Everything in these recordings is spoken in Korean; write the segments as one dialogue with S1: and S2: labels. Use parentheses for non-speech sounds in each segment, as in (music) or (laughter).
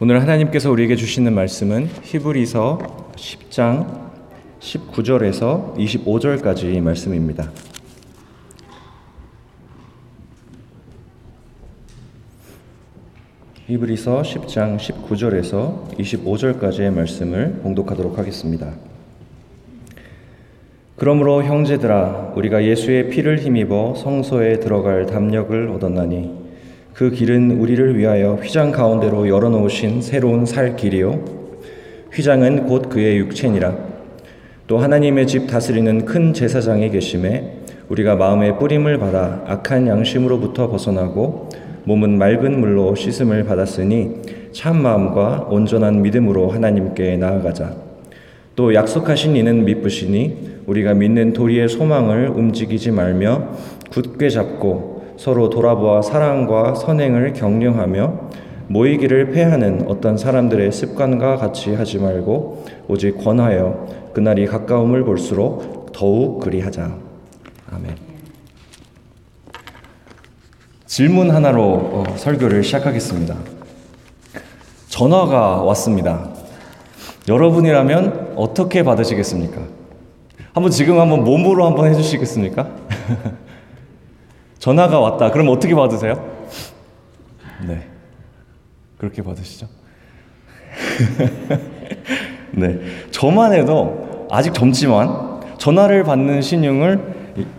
S1: 오늘 하나님께서 우리에게 주시는 말씀은 히브리서 10장 19절에서 25절까지 말씀입니다. 히브리서 10장 19절에서 25절까지의 말씀을 봉독하도록 하겠습니다. 그러므로 형제들아 우리가 예수의 피를 힘입어 성소에 들어갈 담력을 얻었나니 그 길은 우리를 위하여 휘장 가운데로 열어놓으신 새로운 살 길이요. 휘장은 곧 그의 육체니라. 또 하나님의 집 다스리는 큰 제사장이 계심에 우리가 마음의 뿌림을 받아 악한 양심으로부터 벗어나고 몸은 맑은 물로 씻음을 받았으니 참 마음과 온전한 믿음으로 하나님께 나아가자. 또 약속하신 이는 미쁘시니 우리가 믿는 도리의 소망을 움직이지 말며 굳게 잡고 서로 돌아보아 사랑과 선행을 격려하며 모이기를 패하는 어떤 사람들의 습관과 같이 하지 말고 오직 권하여 그날이 가까움을 볼수록 더욱 그리하자. 아멘. 질문 하나로 어, 설교를 시작하겠습니다. 전화가 왔습니다. 여러분이라면 어떻게 받으시겠습니까? 한번 지금 한번 몸으로 한번 해주시겠습니까? (laughs) 전화가 왔다. 그럼 어떻게 받으세요? 네. 그렇게 받으시죠? (laughs) 네. 저만 해도 아직 젊지만 전화를 받는 신용을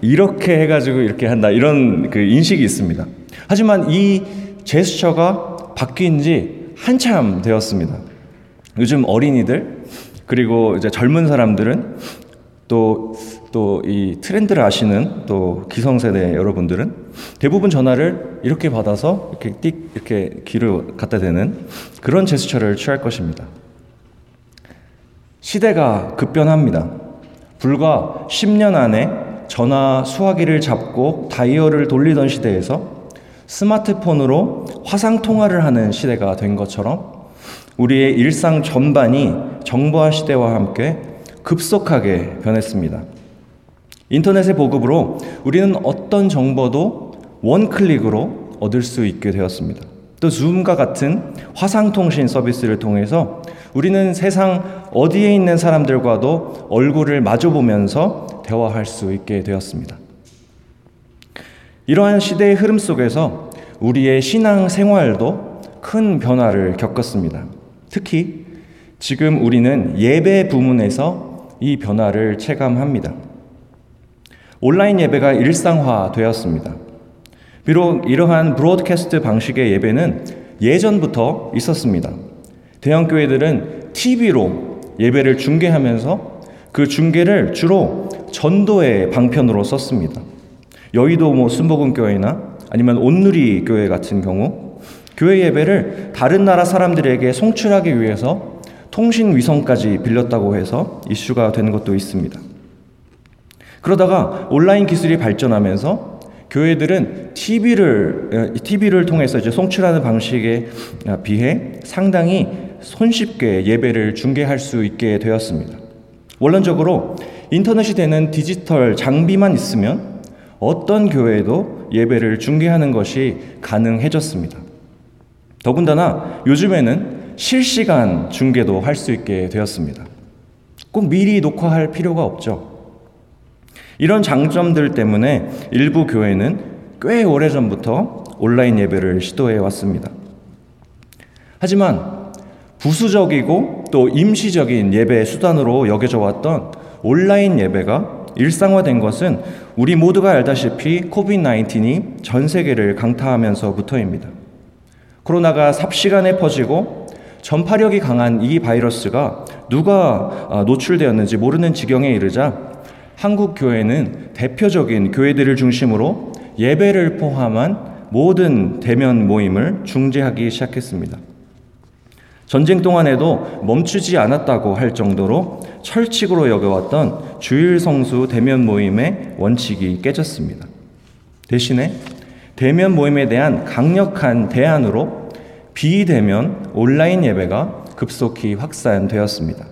S1: 이렇게 해가지고 이렇게 한다. 이런 그 인식이 있습니다. 하지만 이 제스처가 바뀐 지 한참 되었습니다. 요즘 어린이들, 그리고 이제 젊은 사람들은 또 또 이 트렌드를 아시는 또 기성세대 여러분들은 대부분 전화를 이렇게 받아서 이렇게 띡 이렇게 귀를 갖다 대는 그런 제스처를 취할 것입니다. 시대가 급변합니다. 불과 10년 안에 전화 수화기를 잡고 다이얼을 돌리던 시대에서 스마트폰으로 화상 통화를 하는 시대가 된 것처럼 우리의 일상 전반이 정보화 시대와 함께 급속하게 변했습니다. 인터넷의 보급으로 우리는 어떤 정보도 원 클릭으로 얻을 수 있게 되었습니다. 또 줌과 같은 화상통신 서비스를 통해서 우리는 세상 어디에 있는 사람들과도 얼굴을 마주 보면서 대화할 수 있게 되었습니다. 이러한 시대의 흐름 속에서 우리의 신앙 생활도 큰 변화를 겪었습니다. 특히 지금 우리는 예배 부문에서 이 변화를 체감합니다. 온라인 예배가 일상화되었습니다. 비록 이러한 브로드캐스트 방식의 예배는 예전부터 있었습니다. 대형 교회들은 TV로 예배를 중계하면서 그 중계를 주로 전도의 방편으로 썼습니다. 여의도 뭐 순복음 교회나 아니면 온누리 교회 같은 경우 교회 예배를 다른 나라 사람들에게 송출하기 위해서 통신 위성까지 빌렸다고 해서 이슈가 되는 것도 있습니다. 그러다가 온라인 기술이 발전하면서 교회들은 TV를 TV를 통해서 이제 송출하는 방식에 비해 상당히 손쉽게 예배를 중계할 수 있게 되었습니다. 원론적으로 인터넷이 되는 디지털 장비만 있으면 어떤 교회도 예배를 중계하는 것이 가능해졌습니다. 더군다나 요즘에는 실시간 중계도 할 수 있게 되었습니다. 꼭 미리 녹화할 필요가 없죠. 이런 장점들 때문에 일부 교회는 꽤 오래전부터 온라인 예배를 시도해 왔습니다. 하지만 부수적이고 또 임시적인 예배 수단으로 여겨져 왔던 온라인 예배가 일상화된 것은 우리 모두가 알다시피 코비드-19이 전 세계를 강타하면서부터입니다. 코로나가 삽시간에 퍼지고 전파력이 강한 이 바이러스가 누가 아, 노출되었는지 모르는 지경에 이르자 한국 교회는 대표적인 교회들을 중심으로 예배를 포함한 모든 대면 모임을 중재하기 시작했습니다. 전쟁 동안에도 멈추지 않았다고 할 정도로 철칙으로 여겨왔던 주일 성수 대면 모임의 원칙이 깨졌습니다. 대신에 대면 모임에 대한 강력한 대안으로 비대면 온라인 예배가 급속히 확산되었습니다.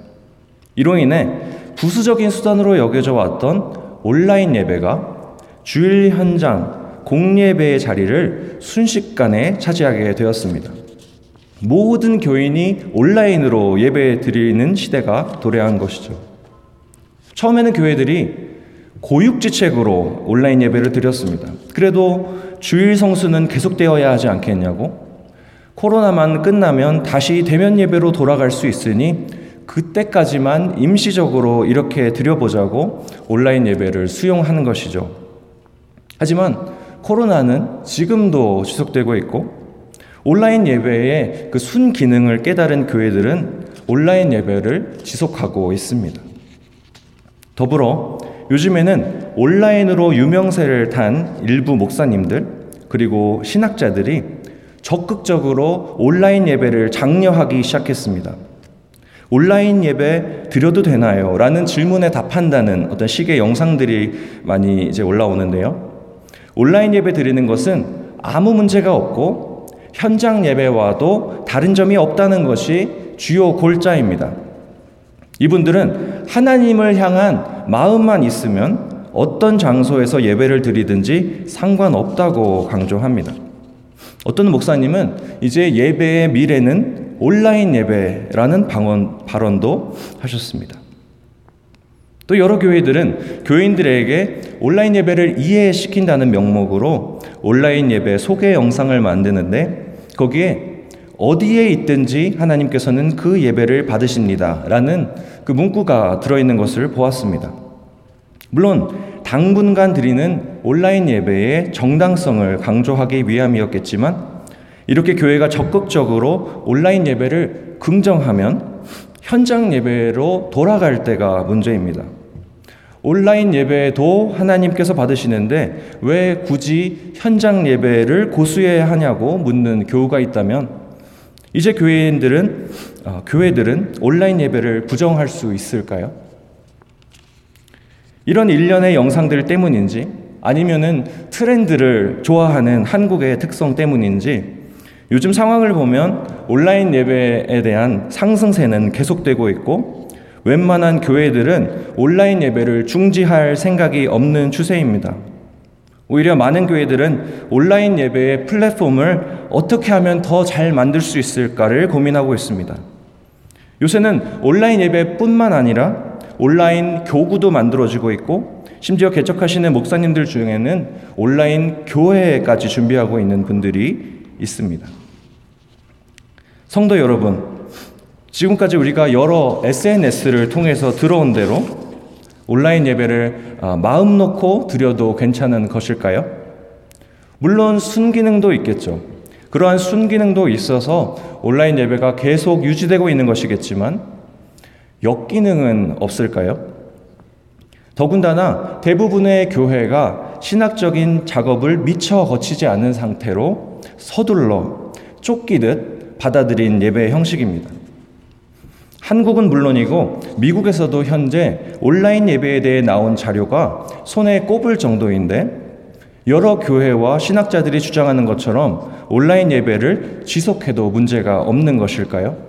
S1: 이로 인해 부수적인 수단으로 여겨져 왔던 온라인 예배가 주일 현장 공예배의 자리를 순식간에 차지하게 되었습니다. 모든 교인이 온라인으로 예배 드리는 시대가 도래한 것이죠. 처음에는 교회들이 고육지책으로 온라인 예배를 드렸습니다. 그래도 주일 성수는 계속되어야 하지 않겠냐고? 코로나만 끝나면 다시 대면 예배로 돌아갈 수 있으니 그때까지만 임시적으로 이렇게 드려보자고 온라인 예배를 수용하는 것이죠. 하지만 코로나는 지금도 지속되고 있고 온라인 예배의 그 순기능을 깨달은 교회들은 온라인 예배를 지속하고 있습니다. 더불어 요즘에는 온라인으로 유명세를 탄 일부 목사님들 그리고 신학자들이 적극적으로 온라인 예배를 장려하기 시작했습니다. 온라인 예배 드려도 되나요? 라는 질문에 답한다는 어떤 식의 영상들이 많이 이제 올라오는데요. 온라인 예배 드리는 것은 아무 문제가 없고 현장 예배와도 다른 점이 없다는 것이 주요 골자입니다. 이분들은 하나님을 향한 마음만 있으면 어떤 장소에서 예배를 드리든지 상관없다고 강조합니다. 어떤 목사님은 이제 예배의 미래는 온라인 예배라는 방언, 발언도 하셨습니다. 또 여러 교회들은 교인들에게 온라인 예배를 이해시킨다는 명목으로 온라인 예배 소개 영상을 만드는데 거기에 어디에 있든지 하나님께서는 그 예배를 받으십니다. 라는 그 문구가 들어있는 것을 보았습니다. 물론 당분간 드리는 온라인 예배의 정당성을 강조하기 위함이었겠지만 이렇게 교회가 적극적으로 온라인 예배를 긍정하면 현장 예배로 돌아갈 때가 문제입니다. 온라인 예배도 하나님께서 받으시는데 왜 굳이 현장 예배를 고수해야 하냐고 묻는 교우가 있다면 이제 교회인들은 어, 교회들은 온라인 예배를 부정할 수 있을까요? 이런 일련의 영상들 때문인지 아니면은 트렌드를 좋아하는 한국의 특성 때문인지 요즘 상황을 보면 온라인 예배에 대한 상승세는 계속되고 있고 웬만한 교회들은 온라인 예배를 중지할 생각이 없는 추세입니다. 오히려 많은 교회들은 온라인 예배의 플랫폼을 어떻게 하면 더 잘 만들 수 있을까를 고민하고 있습니다. 요새는 온라인 예배뿐만 아니라 온라인 교구도 만들어지고 있고 심지어 개척하시는 목사님들 중에는 온라인 교회까지 준비하고 있는 분들이 있습니다. 성도 여러분, 지금까지 우리가 여러 SNS를 통해서 들어온 대로 온라인 예배를 아, 마음 놓고 드려도 괜찮은 것일까요? 물론 순기능도 있겠죠. 그러한 순기능도 있어서 온라인 예배가 계속 유지되고 있는 것이겠지만 역기능은 없을까요? 더군다나 대부분의 교회가 신학적인 작업을 미처 거치지 않은 상태로 서둘러 쫓기듯 받아들인 예배 형식입니다. 한국은 물론이고 미국에서도 현재 온라인 예배에 대해 나온 자료가 손에 꼽을 정도인데 여러 교회와 신학자들이 주장하는 것처럼 온라인 예배를 지속해도 문제가 없는 것일까요?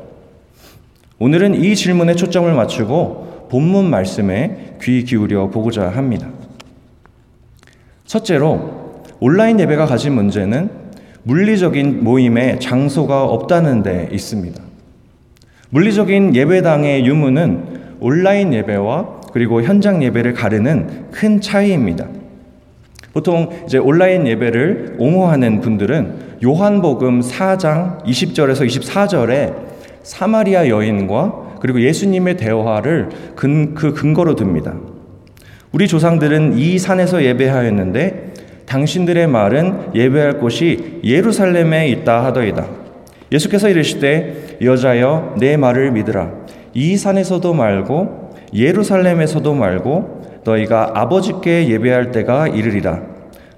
S1: 오늘은 이 질문에 초점을 맞추고 본문 말씀에 귀 기울여 보고자 합니다. 첫째로 온라인 예배가 가진 문제는 물리적인 모임의 장소가 없다는 데 있습니다. 물리적인 예배당의 유무는 온라인 예배와 그리고 현장 예배를 가르는 큰 차이입니다. 보통 이제 온라인 예배를 옹호하는 분들은 요한복음 4장 20절에서 24절에 사마리아 여인과 그리고 예수님의 대화를 근, 그 근거로 듭니다. 우리 조상들은 이 산에서 예배하였는데 당신들의 말은 예배할 곳이 예루살렘에 있다 하더이다. 예수께서 이르시되 여자여 내 말을 믿으라 이 산에서도 말고 예루살렘에서도 말고 너희가 아버지께 예배할 때가 이르리라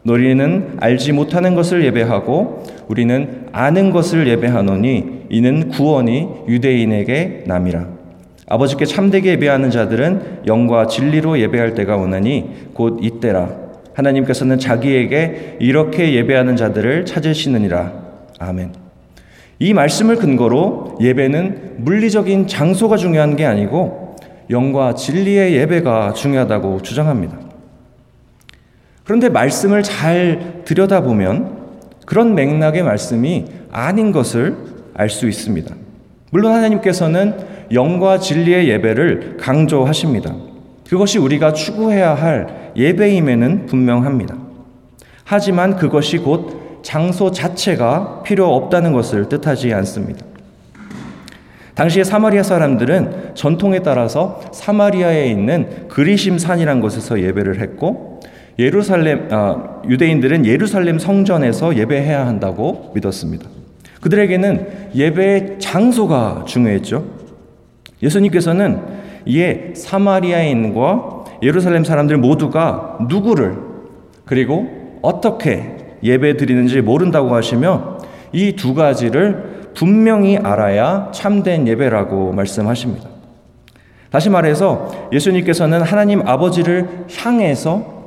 S1: 너희는 알지 못하는 것을 예배하고 우리는 아는 것을 예배하노니 이는 구원이 유대인에게 남이라 아버지께 참되게 예배하는 자들은 영과 진리로 예배할 때가 오나니 곧 이때라 하나님께서는 자기에게 이렇게 예배하는 자들을 찾으시느니라 아멘. 이 말씀을 근거로 예배는 물리적인 장소가 중요한 게 아니고 영과 진리의 예배가 중요하다고 주장합니다. 그런데 말씀을 잘 들여다보면 그런 맥락의 말씀이 아닌 것을 알 수 있습니다. 물론 하나님께서는 영과 진리의 예배를 강조하십니다. 그것이 우리가 추구해야 할 예배임에는 분명합니다. 하지만 그것이 곧 장소 자체가 필요 없다는 것을 뜻하지 않습니다. 당시의 사마리아 사람들은 전통에 따라서 사마리아에 있는 그리심 산이란 곳에서 예배를 했고 예루살렘 아, 유대인들은 예루살렘 성전에서 예배해야 한다고 믿었습니다. 그들에게는 예배의 장소가 중요했죠. 예수님께서는 이에 사마리아인과 예루살렘 사람들 모두가 누구를 그리고 어떻게 예배 드리는지 모른다고 하시며 이 두 가지를 분명히 알아야 참된 예배라고 말씀하십니다. 다시 말해서 예수님께서는 하나님 아버지를 향해서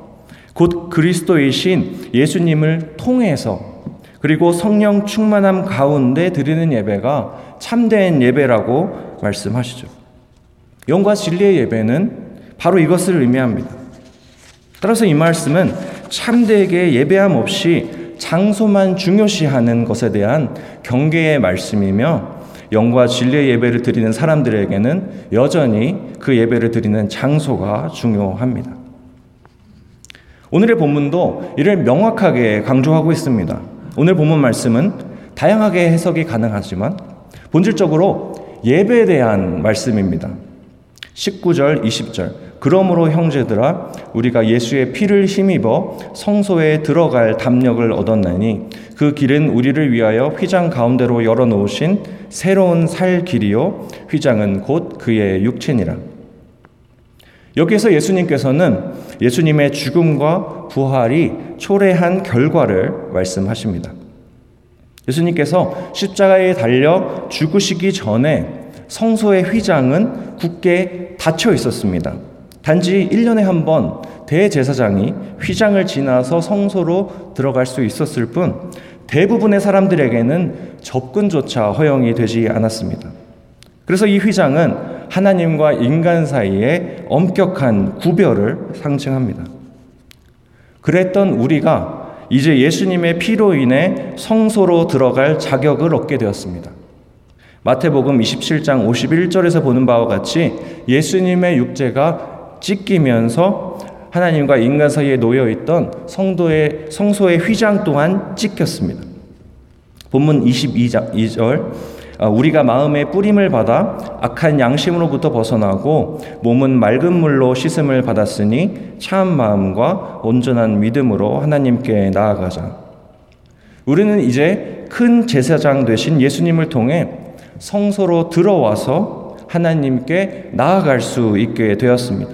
S1: 곧 그리스도이신 예수님을 통해서 그리고 성령 충만함 가운데 드리는 예배가 참된 예배라고 말씀하시죠. 영과 진리의 예배는 바로 이것을 의미합니다. 따라서 이 말씀은 참되게 예배함 없이 장소만 중요시하는 것에 대한 경계의 말씀이며 영과 진리의 예배를 드리는 사람들에게는 여전히 그 예배를 드리는 장소가 중요합니다. 오늘의 본문도 이를 명확하게 강조하고 있습니다. 오늘 본문 말씀은 다양하게 해석이 가능하지만 본질적으로 예배에 대한 말씀입니다. 19절, 20절. 그러므로 형제들아 우리가 예수의 피를 힘입어 성소에 들어갈 담력을 얻었나니 그 길은 우리를 위하여 휘장 가운데로 열어 놓으신 새로운 살 길이요 휘장은 곧 그의 육체니라. 여기에서 예수님께서는 예수님의 죽음과 부활이 초래한 결과를 말씀하십니다. 예수님께서 십자가에 달려 죽으시기 전에 성소의 휘장은 굳게 닫혀 있었습니다. 단지 1년에 한 번 대제사장이 휘장을 지나서 성소로 들어갈 수 있었을 뿐 대부분의 사람들에게는 접근조차 허용이 되지 않았습니다. 그래서 이 휘장은 하나님과 인간 사이의 엄격한 구별을 상징합니다. 그랬던 우리가 이제 예수님의 피로 인해 성소로 들어갈 자격을 얻게 되었습니다. 마태복음 27장 51절에서 보는 바와 같이 예수님의 육체가 찢기면서 하나님과 인간 사이에 놓여 있던 성도의 성소의 휘장 또한 찢겼습니다. 본문 22장 2절 아, 우리가 마음의 뿌림을 받아 악한 양심으로부터 벗어나고 몸은 맑은 물로 씻음을 받았으니 참 마음과 온전한 믿음으로 하나님께 나아가자. 우리는 이제 큰 제사장 되신 예수님을 통해 성소로 들어와서 하나님께 나아갈 수 있게 되었습니다.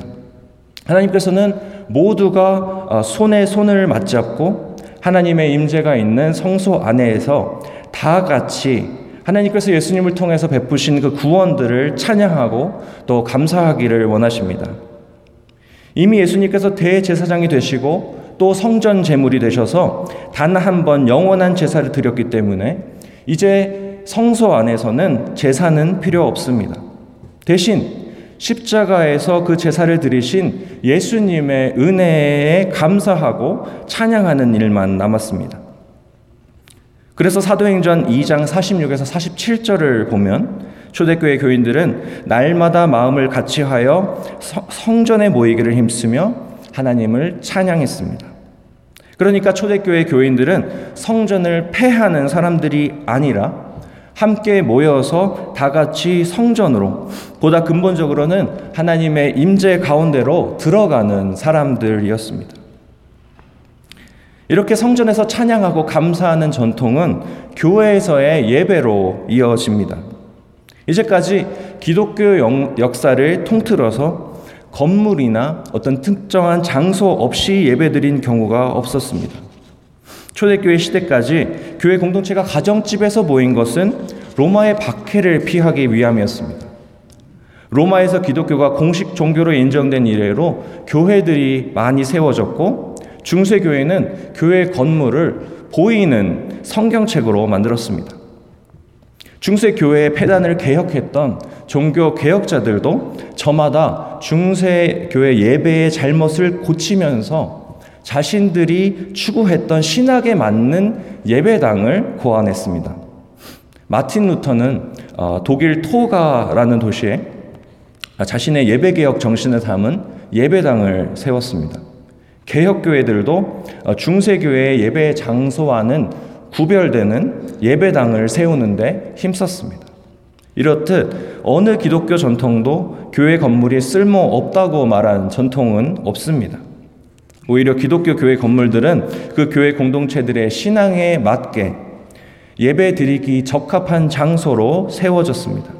S1: 하나님께서는 모두가 어, 손에 손을 맞잡고 하나님의 임재가 있는 성소 안에서 다 같이 하나님께서 예수님을 통해서 베푸신 그 구원들을 찬양하고 또 감사하기를 원하십니다. 이미 예수님께서 대제사장이 되시고 또 성전 제물이 되셔서 단 한 번 영원한 제사를 드렸기 때문에 이제 성소 안에서는 제사는 필요 없습니다. 대신 십자가에서 그 제사를 드리신 예수님의 은혜에 감사하고 찬양하는 일만 남았습니다. 그래서 사도행전 2장 46에서 47절을 보면 초대교회 교인들은 날마다 마음을 같이 하여 성전에 모이기를 힘쓰며 하나님을 찬양했습니다. 그러니까 초대교회 교인들은 성전을 폐하는 사람들이 아니라 함께 모여서 다 같이 성전으로 보다 근본적으로는 하나님의 임재 가운데로 들어가는 사람들이었습니다. 이렇게 성전에서 찬양하고 감사하는 전통은 교회에서의 예배로 이어집니다. 이제까지 기독교 역사를 통틀어서 건물이나 어떤 특정한 장소 없이 예배드린 경우가 없었습니다. 초대교회 시대까지 교회 공동체가 가정집에서 모인 것은 로마의 박해를 피하기 위함이었습니다. 로마에서 기독교가 공식 종교로 인정된 이래로 교회들이 많이 세워졌고 중세교회는 교회 건물을 보이는 성경책으로 만들었습니다. 중세교회의 폐단을 개혁했던 종교 개혁자들도 저마다 중세교회 예배의 잘못을 고치면서 자신들이 추구했던 신학에 맞는 예배당을 고안했습니다. 마틴 루터는 어, 독일 토가라는 도시에 자신의 예배개혁 정신을 담은 예배당을 세웠습니다. 개혁교회들도 어, 중세교회의 예배 장소와는 구별되는 예배당을 세우는데 힘썼습니다. 이렇듯 어느 기독교 전통도 교회 건물이 쓸모 없다고 말한 전통은 없습니다. 오히려 기독교 교회 건물들은 그 교회 공동체들의 신앙에 맞게 예배 드리기 적합한 장소로 세워졌습니다.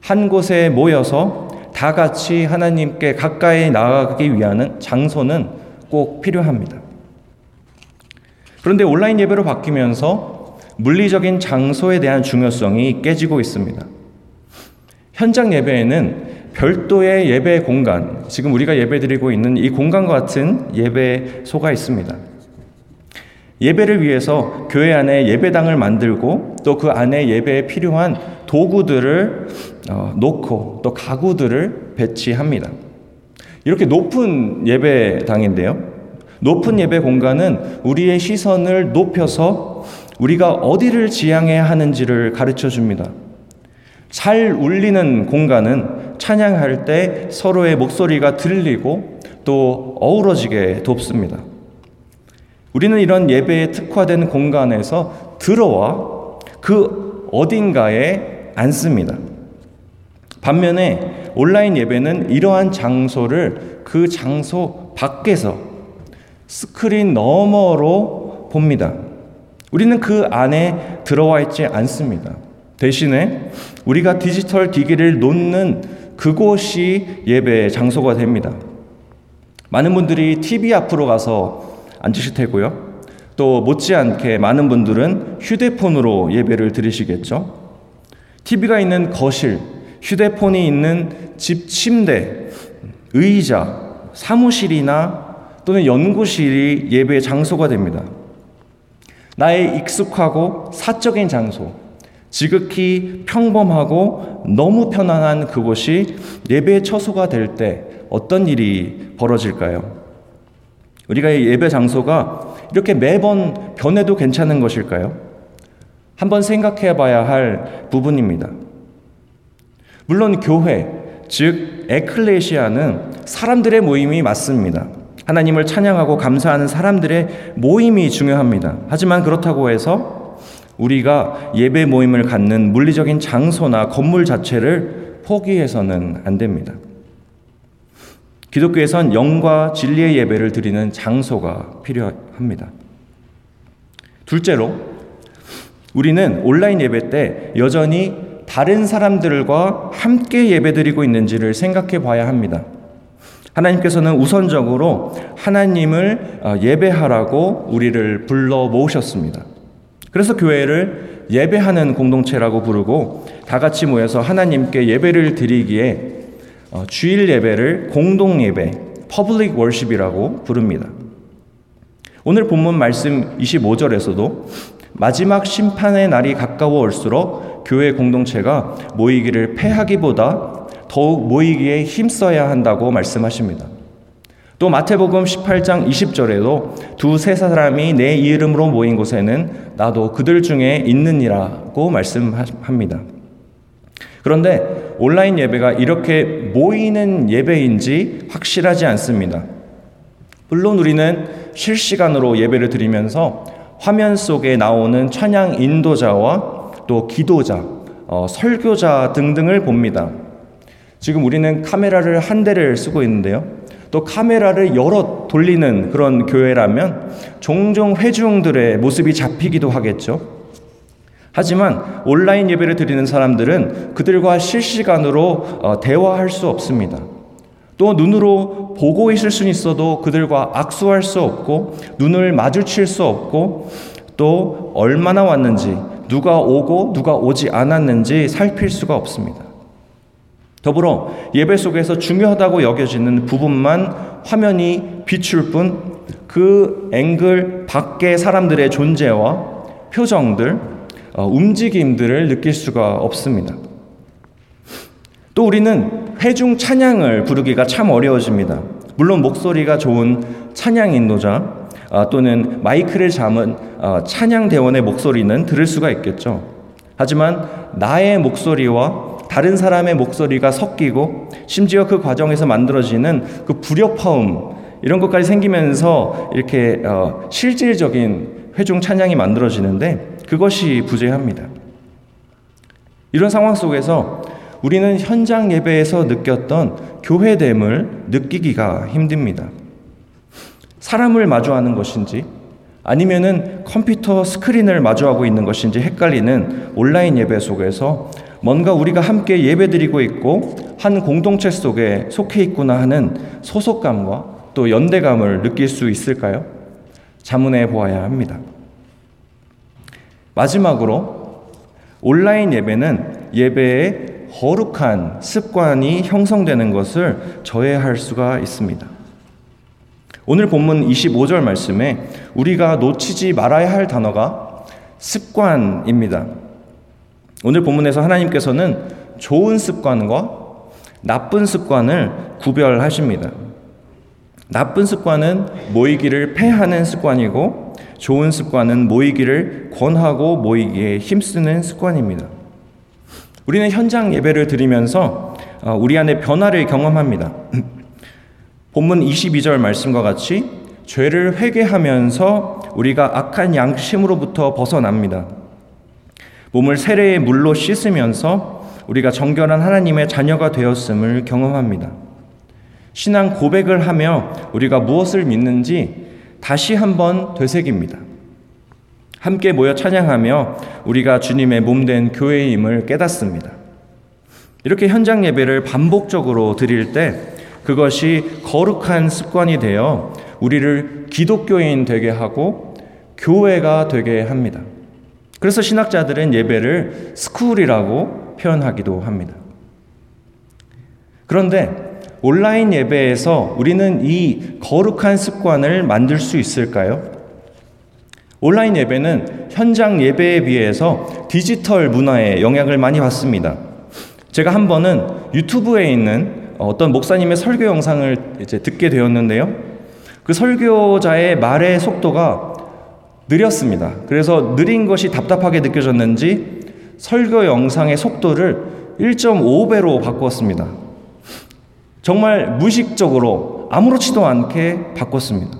S1: 한 곳에 모여서 다 같이 하나님께 가까이 나아가기 위한 장소는 꼭 필요합니다. 그런데 온라인 예배로 바뀌면서 물리적인 장소에 대한 중요성이 깨지고 있습니다. 현장 예배에는 별도의 예배 공간, 지금 우리가 예배 드리고 있는 이 공간과 같은 예배소가 있습니다. 예배를 위해서 교회 안에 예배당을 만들고 또 그 안에 예배에 필요한 도구들을 어, 놓고 또 가구들을 배치합니다. 이렇게 높은 예배당인데요. 높은 예배 공간은 우리의 시선을 높여서 우리가 어디를 지향해야 하는지를 가르쳐 줍니다. 잘 울리는 공간은 찬양할 때 서로의 목소리가 들리고 또 어우러지게 돕습니다. 우리는 이런 예배에 특화된 공간에서 들어와 그 어딘가에 앉습니다. 반면에 온라인 예배는 이러한 장소를 그 장소 밖에서 스크린 너머로 봅니다. 우리는 그 안에 들어와 있지 않습니다. 대신에 우리가 디지털 기기를 놓는 그곳이 예배 장소가 됩니다. 많은 분들이 TV 앞으로 가서 앉으실 테고요. 또 못지않게 많은 분들은 휴대폰으로 예배를 드리시겠죠. TV가 있는 거실, 휴대폰이 있는 집 침대, 의자, 사무실이나 또는 연구실이 예배 장소가 됩니다. 나의 익숙하고 사적인 장소, 지극히 평범하고 너무 편안한 그곳이 예배의 처소가 될 때 어떤 일이 벌어질까요? 우리가 예배 장소가 이렇게 매번 변해도 괜찮은 것일까요? 한번 생각해 봐야 할 부분입니다. 물론 교회, 즉 에클레시아는 사람들의 모임이 맞습니다. 하나님을 찬양하고 감사하는 사람들의 모임이 중요합니다. 하지만 그렇다고 해서 우리가 예배 모임을 갖는 물리적인 장소나 건물 자체를 포기해서는 안 됩니다. 기독교에선 영과 진리의 예배를 드리는 장소가 필요합니다. 둘째로, 우리는 온라인 예배 때 여전히 다른 사람들과 함께 예배드리고 있는지를 생각해 봐야 합니다. 하나님께서는 우선적으로 하나님을 어, 예배하라고 우리를 불러 모으셨습니다. 그래서 교회를 예배하는 공동체라고 부르고 다 같이 모여서 하나님께 예배를 드리기에 어, 주일 예배를 공동 예배, public worship이라고 부릅니다. 오늘 본문 말씀 25절에서도 마지막 심판의 날이 가까워 올수록 교회 공동체가 모이기를 패하기보다 더욱 모이기에 힘써야 한다고 말씀하십니다. 또 마태복음 18장 20절에도 두 세 사람이 내 이름으로 모인 곳에는 나도 그들 중에 있느니라고 말씀합니다. 그런데 온라인 예배가 이렇게 모이는 예배인지 확실하지 않습니다. 물론 우리는 실시간으로 예배를 드리면서 화면 속에 나오는 찬양 인도자와 또 기도자, 어, 설교자 등등을 봅니다. 지금 우리는 카메라를 한 대를 쓰고 있는데요. 또 카메라를 여러 돌리는 그런 교회라면 종종 회중들의 모습이 잡히기도 하겠죠. 하지만 온라인 예배를 드리는 사람들은 그들과 실시간으로 어, 대화할 수 없습니다. 또 눈으로 보고 있을 수는 있어도 그들과 악수할 수 없고 눈을 마주칠 수 없고 또 얼마나 왔는지 누가 오고 누가 오지 않았는지 살필 수가 없습니다. 더불어 예배 속에서 중요하다고 여겨지는 부분만 화면이 비출 뿐 그 앵글 밖의 사람들의 존재와 표정들, 어, 움직임들을 느낄 수가 없습니다. 또 우리는 회중 찬양을 부르기가 참 어려워집니다. 물론 목소리가 좋은 찬양 인도자 아, 또는 마이크를 잡은 아, 찬양 대원의 목소리는 들을 수가 있겠죠. 하지만 나의 목소리와 다른 사람의 목소리가 섞이고 심지어 그 과정에서 만들어지는 그 불협화음 이런 것까지 생기면서 이렇게 어, 실질적인 회중 찬양이 만들어지는데 그것이 부재합니다. 이런 상황 속에서 우리는 현장 예배에서 느꼈던 교회됨을 느끼기가 힘듭니다. 사람을 마주하는 것인지 아니면은 컴퓨터 스크린을 마주하고 있는 것인지 헷갈리는 온라인 예배 속에서 뭔가 우리가 함께 예배드리고 있고 한 공동체 속에 속해 있구나 하는 소속감과 또 연대감을 느낄 수 있을까요? 자문해 보아야 합니다. 마지막으로 온라인 예배는 예배의 거룩한 습관이 형성되는 것을 저해할 수가 있습니다. 오늘 본문 25절 말씀에 우리가 놓치지 말아야 할 단어가 습관입니다. 오늘 본문에서 하나님께서는 좋은 습관과 나쁜 습관을 구별하십니다. 나쁜 습관은 모이기를 패하는 습관이고 좋은 습관은 모이기를 권하고 모이기에 힘쓰는 습관입니다. 우리는 현장 예배를 드리면서 어, 우리 안에 변화를 경험합니다. 본문 22절 말씀과 같이 죄를 회개하면서 우리가 악한 양심으로부터 벗어납니다. 몸을 세례의 물로 씻으면서 우리가 정결한 하나님의 자녀가 되었음을 경험합니다. 신앙 고백을 하며 우리가 무엇을 믿는지 다시 한번 되새깁니다. 함께 모여 찬양하며 우리가 주님의 몸된 교회임을 깨닫습니다. 이렇게 현장 예배를 반복적으로 드릴 때 그것이 거룩한 습관이 되어 우리를 기독교인 되게 하고 교회가 되게 합니다. 그래서 신학자들은 예배를 school이라고 표현하기도 합니다. 그런데 온라인 예배에서 우리는 이 거룩한 습관을 만들 수 있을까요? 온라인 예배는 현장 예배에 비해서 디지털 문화에 영향을 많이 받습니다. 제가 한 번은 유튜브에 있는 어떤 목사님의 설교 영상을 이제 듣게 되었는데요. 그 설교자의 말의 속도가 느렸습니다. 그래서 느린 것이 답답하게 느껴졌는지 설교 영상의 속도를 1.5배로 바꾸었습니다. 정말 무식적으로 아무렇지도 않게 바꿨습니다.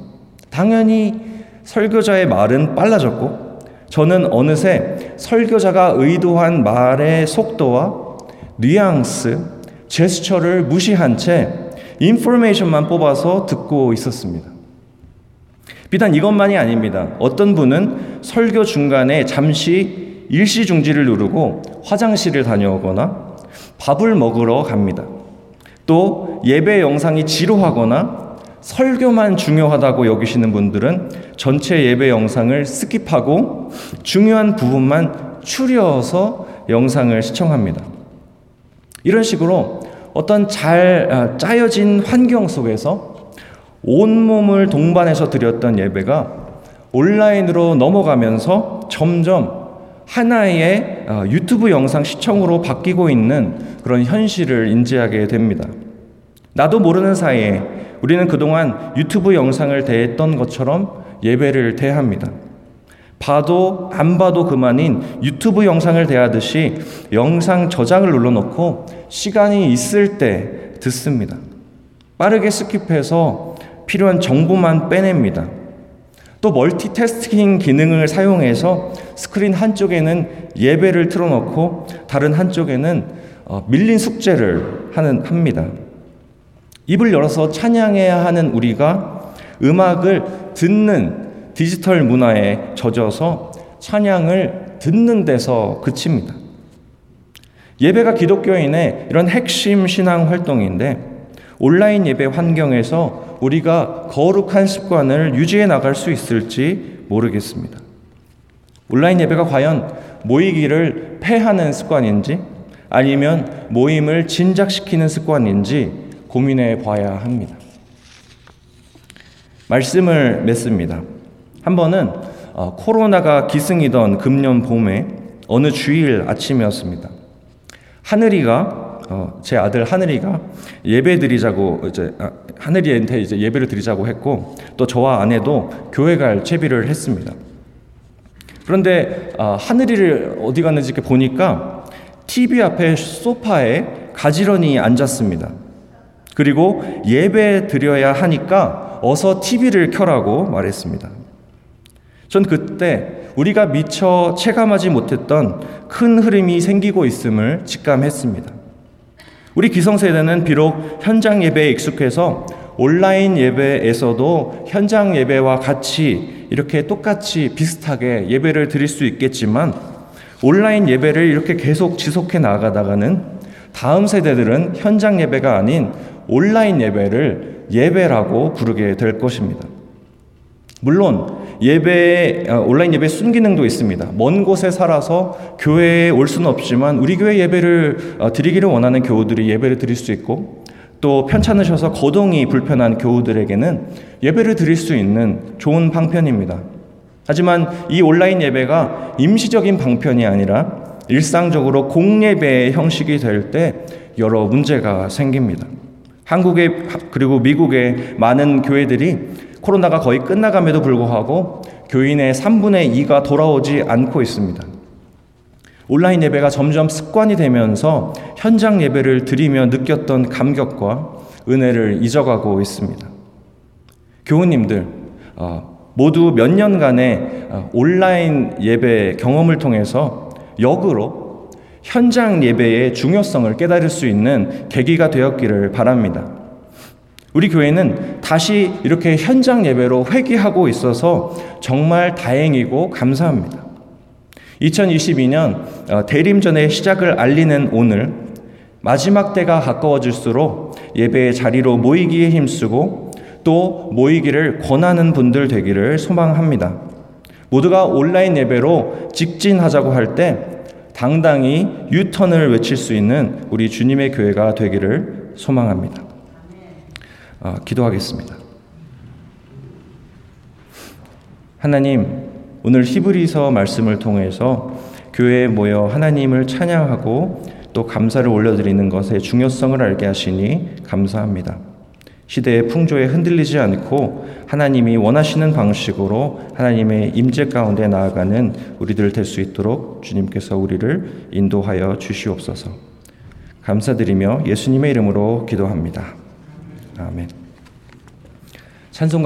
S1: 당연히 설교자의 말은 빨라졌고 저는 어느새 설교자가 의도한 말의 속도와 뉘앙스, 제스처를 무시한 채 인포메이션만 뽑아서 듣고 있었습니다. 비단 이것만이 아닙니다. 어떤 분은 설교 중간에 잠시 일시 중지를 누르고 화장실을 다녀오거나 밥을 먹으러 갑니다. 또 예배 영상이 지루하거나 설교만 중요하다고 여기시는 분들은 전체 예배 영상을 skip하고 중요한 부분만 추려서 영상을 시청합니다. 이런 식으로 어떤 잘 아, 짜여진 환경 속에서 온몸을 동반해서 드렸던 예배가 온라인으로 넘어가면서 점점 하나의 아, 유튜브 영상 시청으로 바뀌고 있는 그런 현실을 인지하게 됩니다. 나도 모르는 사이에 우리는 그동안 유튜브 영상을 대했던 것처럼 예배를 대합니다. 봐도 안 봐도 그만인 유튜브 영상을 대하듯이 영상 저장을 눌러놓고 시간이 있을 때 듣습니다. 빠르게 스킵해서 필요한 정보만 빼냅니다. 또 멀티태스킹 기능을 사용해서 스크린 한쪽에는 예배를 틀어놓고 다른 한쪽에는 어, 밀린 숙제를 하는 합니다. 입을 열어서 찬양해야 하는 우리가 음악을 듣는 디지털 문화에 젖어서 찬양을 듣는 데서 그칩니다. 예배가 기독교인의 이런 핵심 신앙 활동인데 온라인 예배 환경에서 우리가 거룩한 습관을 유지해 나갈 수 있을지 모르겠습니다. 온라인 예배가 과연 모이기를 패하는 습관인지 아니면 모임을 진작시키는 습관인지 고민해 봐야 합니다. 말씀을 맺습니다. 한 번은 어, 코로나가 기승이던 금년 봄에 어느 주일 아침이었습니다. 하늘이가 어, 제 아들 하늘이가 예배 드리자고 이제 아, 하늘이한테 이제 예배를 드리자고 했고 또 저와 아내도 교회 갈 채비를 했습니다. 그런데 아, 하늘이를 어디 갔는지 이렇게 보니까 TV 앞에 소파에 가지런히 앉았습니다. 그리고 예배 드려야 하니까 어서 TV를 켜라고 말했습니다. 전 그때 우리가 미처 체감하지 못했던 큰 흐름이 생기고 있음을 직감했습니다. 우리 기성세대는 비록 현장 예배에 익숙해서 온라인 예배에서도 현장 예배와 같이 이렇게 똑같이 비슷하게 예배를 드릴 수 있겠지만 온라인 예배를 이렇게 계속 지속해 나가다가는 다음 세대들은 현장 예배가 아닌 온라인 예배를 예배라고 부르게 될 것입니다. 물론 예배 아, 온라인 예배 순기능도 있습니다. 먼 곳에 살아서 교회에 올 수는 없지만 우리 교회 예배를 어, 드리기를 원하는 교우들이 예배를 드릴 수 있고 또 편찮으셔서 거동이 불편한 교우들에게는 예배를 드릴 수 있는 좋은 방편입니다. 하지만 이 온라인 예배가 임시적인 방편이 아니라 일상적으로 공예배의 형식이 될 때 여러 문제가 생깁니다. 한국의 그리고 미국의 많은 교회들이 코로나가 거의 끝나감에도 불구하고 교인의 3분의 2가 돌아오지 않고 있습니다. 온라인 예배가 점점 습관이 되면서 현장 예배를 드리며 느꼈던 감격과 은혜를 잊어가고 있습니다. 교우님들, 어, 모두 몇 년간의 어, 온라인 예배 경험을 통해서 역으로 현장 예배의 중요성을 깨달을 수 있는 계기가 되었기를 바랍니다. 우리 교회는 다시 이렇게 현장 예배로 회귀하고 있어서 정말 다행이고 감사합니다. 2022년 어, 대림전의 시작을 알리는 오늘 마지막 때가 가까워질수록 예배의 자리로 모이기에 힘쓰고 또 모이기를 권하는 분들 되기를 소망합니다. 모두가 온라인 예배로 직진하자고 할 때 당당히 유턴을 외칠 수 있는 우리 주님의 교회가 되기를 소망합니다. 아, 기도하겠습니다. 하나님, 오늘 히브리서 말씀을 통해서 교회에 모여 하나님을 찬양하고 또 감사를 올려드리는 것의 중요성을 알게 하시니 감사합니다. 시대의 풍조에 흔들리지 않고 하나님이 원하시는 방식으로 하나님의 임재 가운데 나아가는 우리들 될 수 있도록 주님께서 우리를 인도하여 주시옵소서. 감사드리며 예수님의 이름으로 기도합니다. 아멘. 찬송가